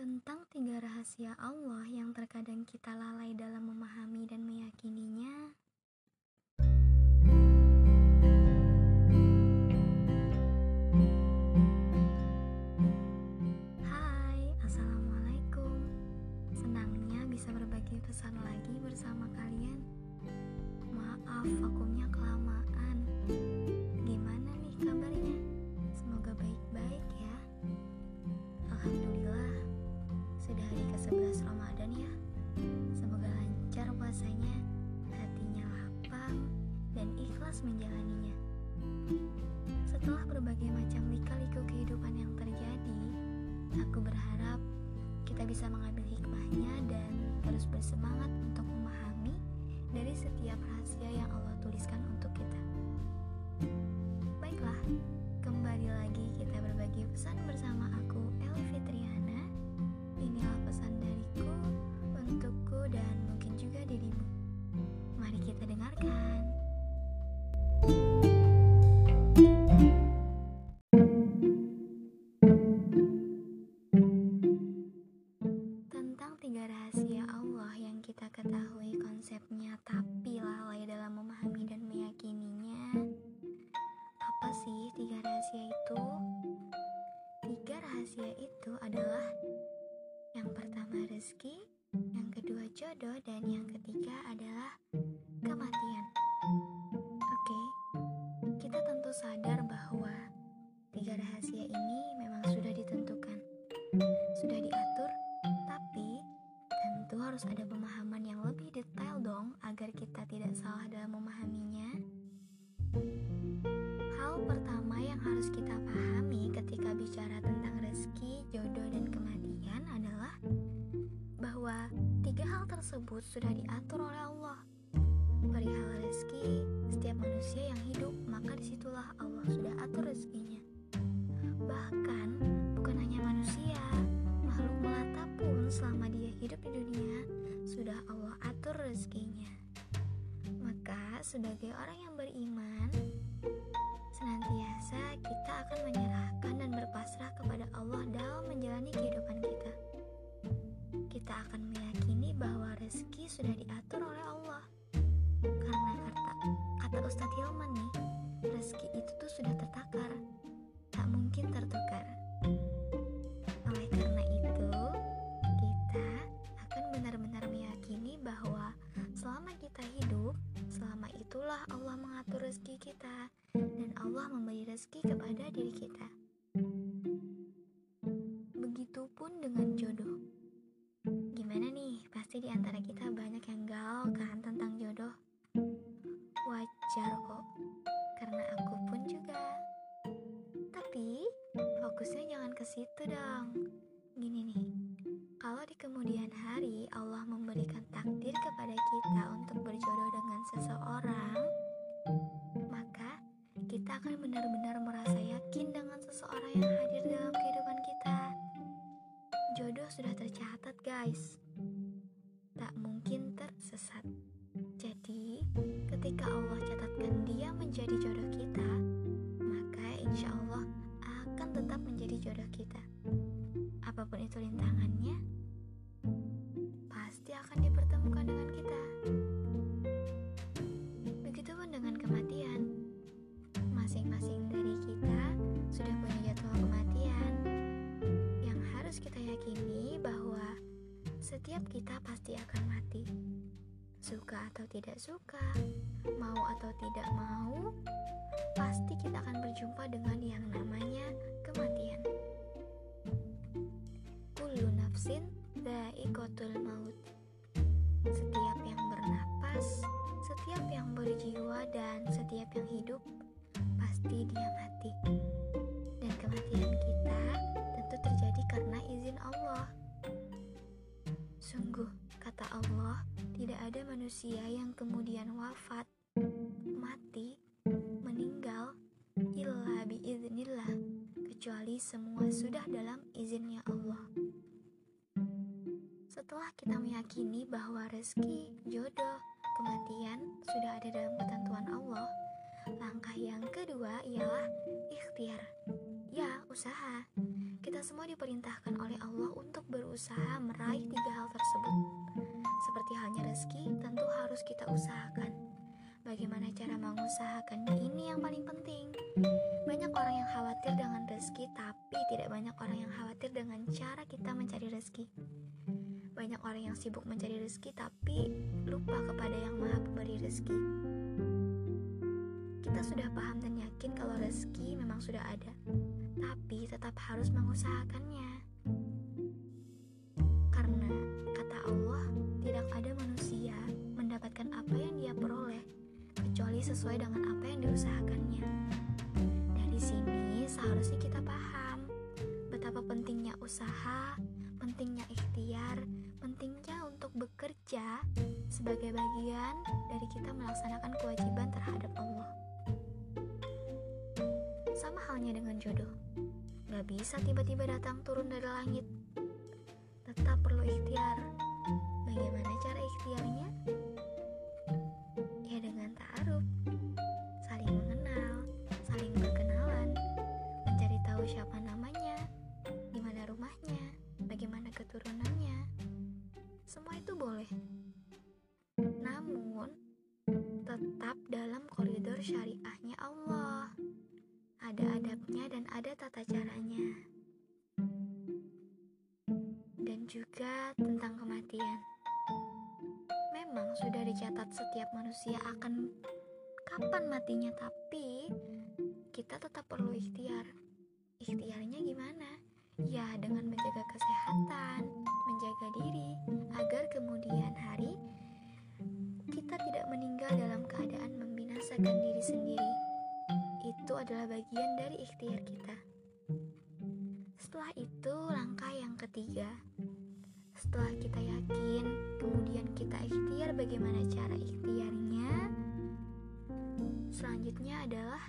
Tentang tiga rahasia Allah yang terkadang kita lalai dalam memahami dan meyakininya. Hai, Assalamualaikum. Senangnya bisa berbagi pesan lagi bersama kalian. Maaf, vakumnya bahwa tiga hal tersebut sudah diatur oleh Allah. Perihal rezeki, setiap manusia yang hidup, maka di situlah Allah sudah atur rezekinya. Bahkan, bukan hanya manusia, makhluk melata pun selama dia hidup di dunia, sudah Allah atur rezekinya. Maka, sebagai orang yang beriman, itulah Allah mengatur rezeki kita dan Allah memberi rezeki kepada diri kita. Begitupun dengan jodoh. Gimana nih? Pasti di antara kita banyak yang galau kan tentang jodoh. Wajar kok, karena aku pun juga. Tapi fokusnya jangan ke situ dong. Gini nih, kalau di kemudian hari Allah memberikan takdir kepada kita untuk seseorang, maka kita akan benar-benar merasa yakin dengan seseorang yang hadir dalam kehidupan kita. Jodoh sudah tercatat, guys. Tak mungkin tersesat. Jadi, ketika Allah catatkan dia menjadi jodoh kita, maka insya Allah akan tetap menjadi jodoh kita. Apa pun itu rintangannya, tidak suka, mau atau tidak mau, pasti kita akan berjumpa dengan yang namanya kematian. Kullu nafsin dha'iqatul maut. Setiap yang bernapas, setiap yang berjiwa dan setiap yang hidup pasti dia mati. Dan kematian kita tentu terjadi karena izin Allah. Sungguh, kata Allah, ada manusia yang kemudian wafat, mati, meninggal, illa biiznillah, kecuali semua sudah dalam izinnya Allah. Setelah kita meyakini bahwa rezeki, jodoh, kematian sudah ada dalam ketentuan Allah, langkah yang kedua ialah ikhtiar. Ya, usaha. Kita semua diperintahkan oleh Allah untuk berusaha meraih tiga hal tersebut. Seperti halnya rezeki, tentu harus kita usahakan. Bagaimana cara mengusahakannya ini yang paling penting. Banyak orang yang khawatir dengan rezeki, tapi tidak banyak orang yang khawatir dengan cara kita mencari rezeki. Banyak orang yang sibuk mencari rezeki, tapi lupa kepada yang Maha Pemberi rezeki. Kita sudah paham dan yakin kalau rezeki memang sudah ada, tapi tetap harus mengusahakannya. Sesuai dengan apa yang diusahakannya. Dari sini seharusnya kita paham betapa pentingnya usaha, pentingnya ikhtiar, pentingnya untuk bekerja sebagai bagian dari kita melaksanakan kewajiban terhadap Allah. Sama halnya dengan jodoh, gak bisa tiba-tiba datang turun dari langit. Tetap perlu ikhtiar. Bagaimana cara ikhtiarnya? Dan juga tentang kematian. Memang sudah dicatat setiap manusia akan kapan matinya, tapi kita tetap perlu ikhtiar. Ikhtiarnya gimana? Ya, dengan menjaga kesehatan, menjaga diri, agar kemudian hari kita tidak meninggal dalam keadaan membinasakan diri sendiri. Itu adalah bagian dari ikhtiar kita. Setelah itu, langkah yang ketiga. Setelah kita yakin, kemudian kita ikhtiar bagaimana cara ikhtiarnya. Selanjutnya adalah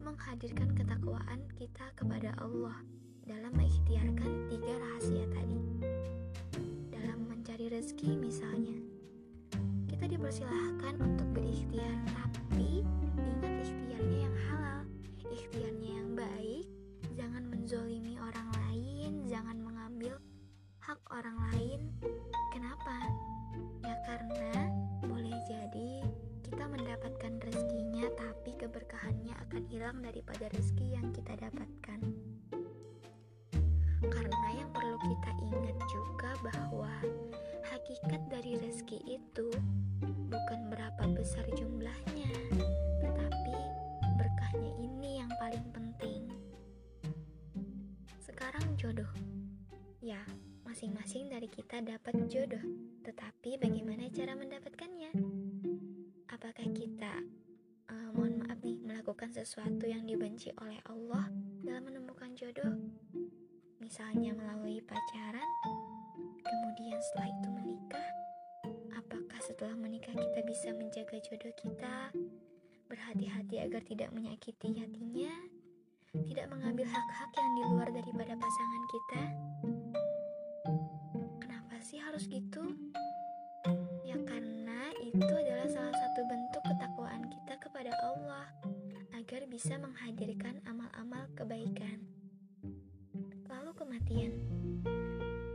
menghadirkan ketakwaan kita kepada Allah dalam mengikhtiarkan tiga rahasia tadi. Dalam mencari rezeki misalnya, kita dipersilahkan untuk berikhtiar, tapi ingat ikhtiarnya yang orang lain. Kenapa? Ya karena boleh jadi kita mendapatkan rezekinya, tapi keberkahannya akan hilang daripada rezeki yang kita dapatkan. Karena yang perlu kita ingat juga bahwa hakikat dari rezeki itu bukan berapa besar jumlahnya, tetapi berkahnya ini yang paling penting. Sekarang jodoh. Ya, masing-masing dari kita dapat jodoh, tetapi bagaimana cara mendapatkannya? Apakah kita uh, mohon maaf nih melakukan sesuatu yang dibenci oleh Allah dalam menemukan jodoh? Misalnya melalui pacaran, kemudian setelah itu menikah. Apakah setelah menikah kita bisa menjaga jodoh kita? Berhati-hati agar tidak menyakiti hatinya, tidak mengambil hak-hak yang di luar daripada pasangan kita. Harus gitu? Ya karena itu adalah salah satu bentuk ketakwaan kita kepada Allah agar bisa menghadirkan amal-amal kebaikan. Lalu kematian.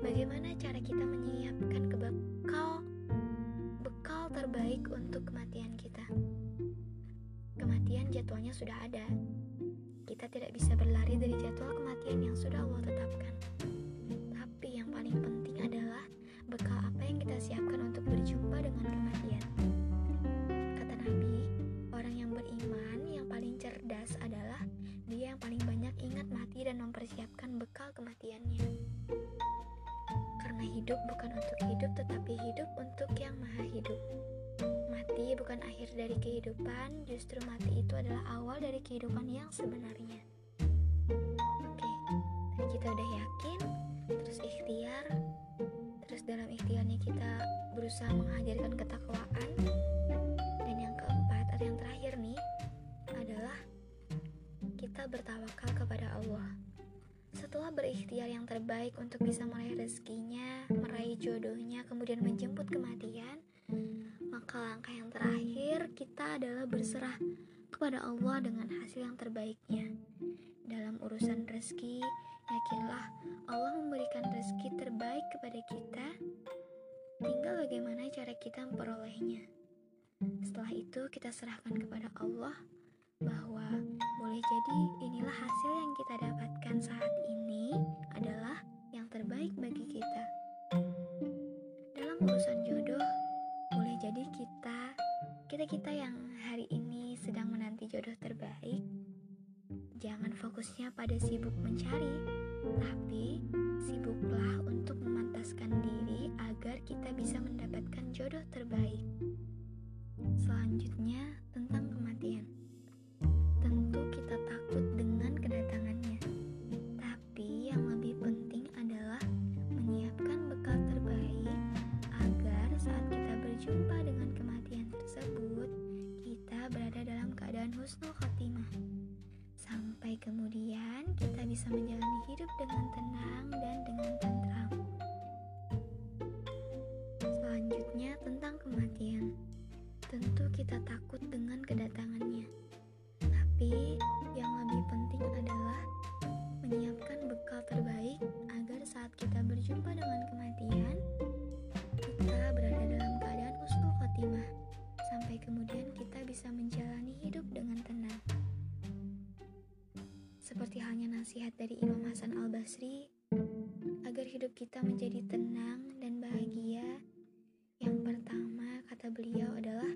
Bagaimana cara kita menyiapkan kebekal bekal terbaik untuk kematian kita? Kematian jadwalnya sudah ada. Kita tidak bisa berlari dari jadwal kematian hidup bukan untuk hidup, tetapi hidup untuk yang maha hidup. Mati bukan akhir dari kehidupan, justru mati itu adalah awal dari kehidupan yang sebenarnya. Oke, tadi kita udah yakin, terus ikhtiar, terus dalam ikhtiarnya kita berusaha menghadirkan ketakwaan, dan yang keempat atau yang terakhir nih adalah kita bertawakal kepada Allah. Setelah berikhtiar yang terbaik untuk bisa meraih rezekinya, meraih jodohnya, kemudian menjemput kematian, maka langkah yang terakhir kita adalah berserah kepada Allah dengan hasil yang terbaiknya. Dalam urusan rezeki, Yakinlah Allah memberikan rezeki terbaik kepada kita. Tinggal bagaimana cara kita memperolehnya. Setelah itu kita serahkan kepada Allah bahwa boleh jadi inilah hasil pada sibuk mencari, tapi sibuklah untuk memantaskan diri agar kita bisa mendapatkan jodoh terbaik. Selanjutnya, Seperti halnya nasihat dari Imam Hasan Al-Basri, agar hidup kita menjadi tenang dan bahagia, yang pertama kata beliau adalah,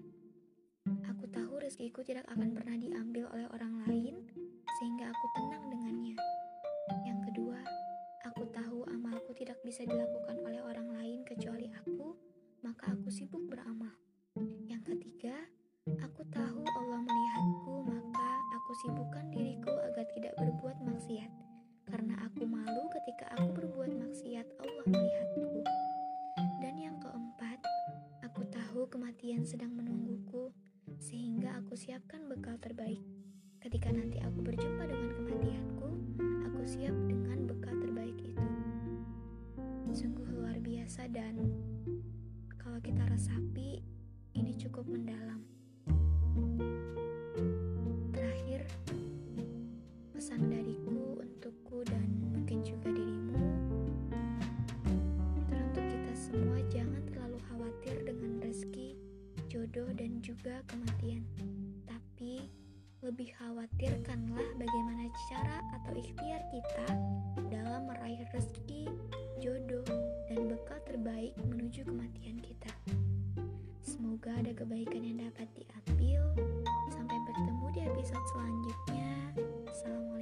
Aku tahu rezekiku tidak akan pernah diambil oleh orang lain, sehingga aku tenang dengannya. Yang kedua, aku tahu amalku tidak bisa dilakukan oleh orang lain kecuali aku, maka aku sibuk beramal. Kita resapi, ini cukup mendalam. pesan dariku untukku dan mungkin juga dirimu teruntuk kita semua jangan terlalu khawatir dengan rezeki, jodoh dan juga kematian. Tapi lebih khawatirkanlah bagaimana cara atau ikhtiar kita dalam jodoh, dan bekal terbaik menuju kematian kita. Semoga ada kebaikan yang dapat diambil. Sampai bertemu di episode selanjutnya. salam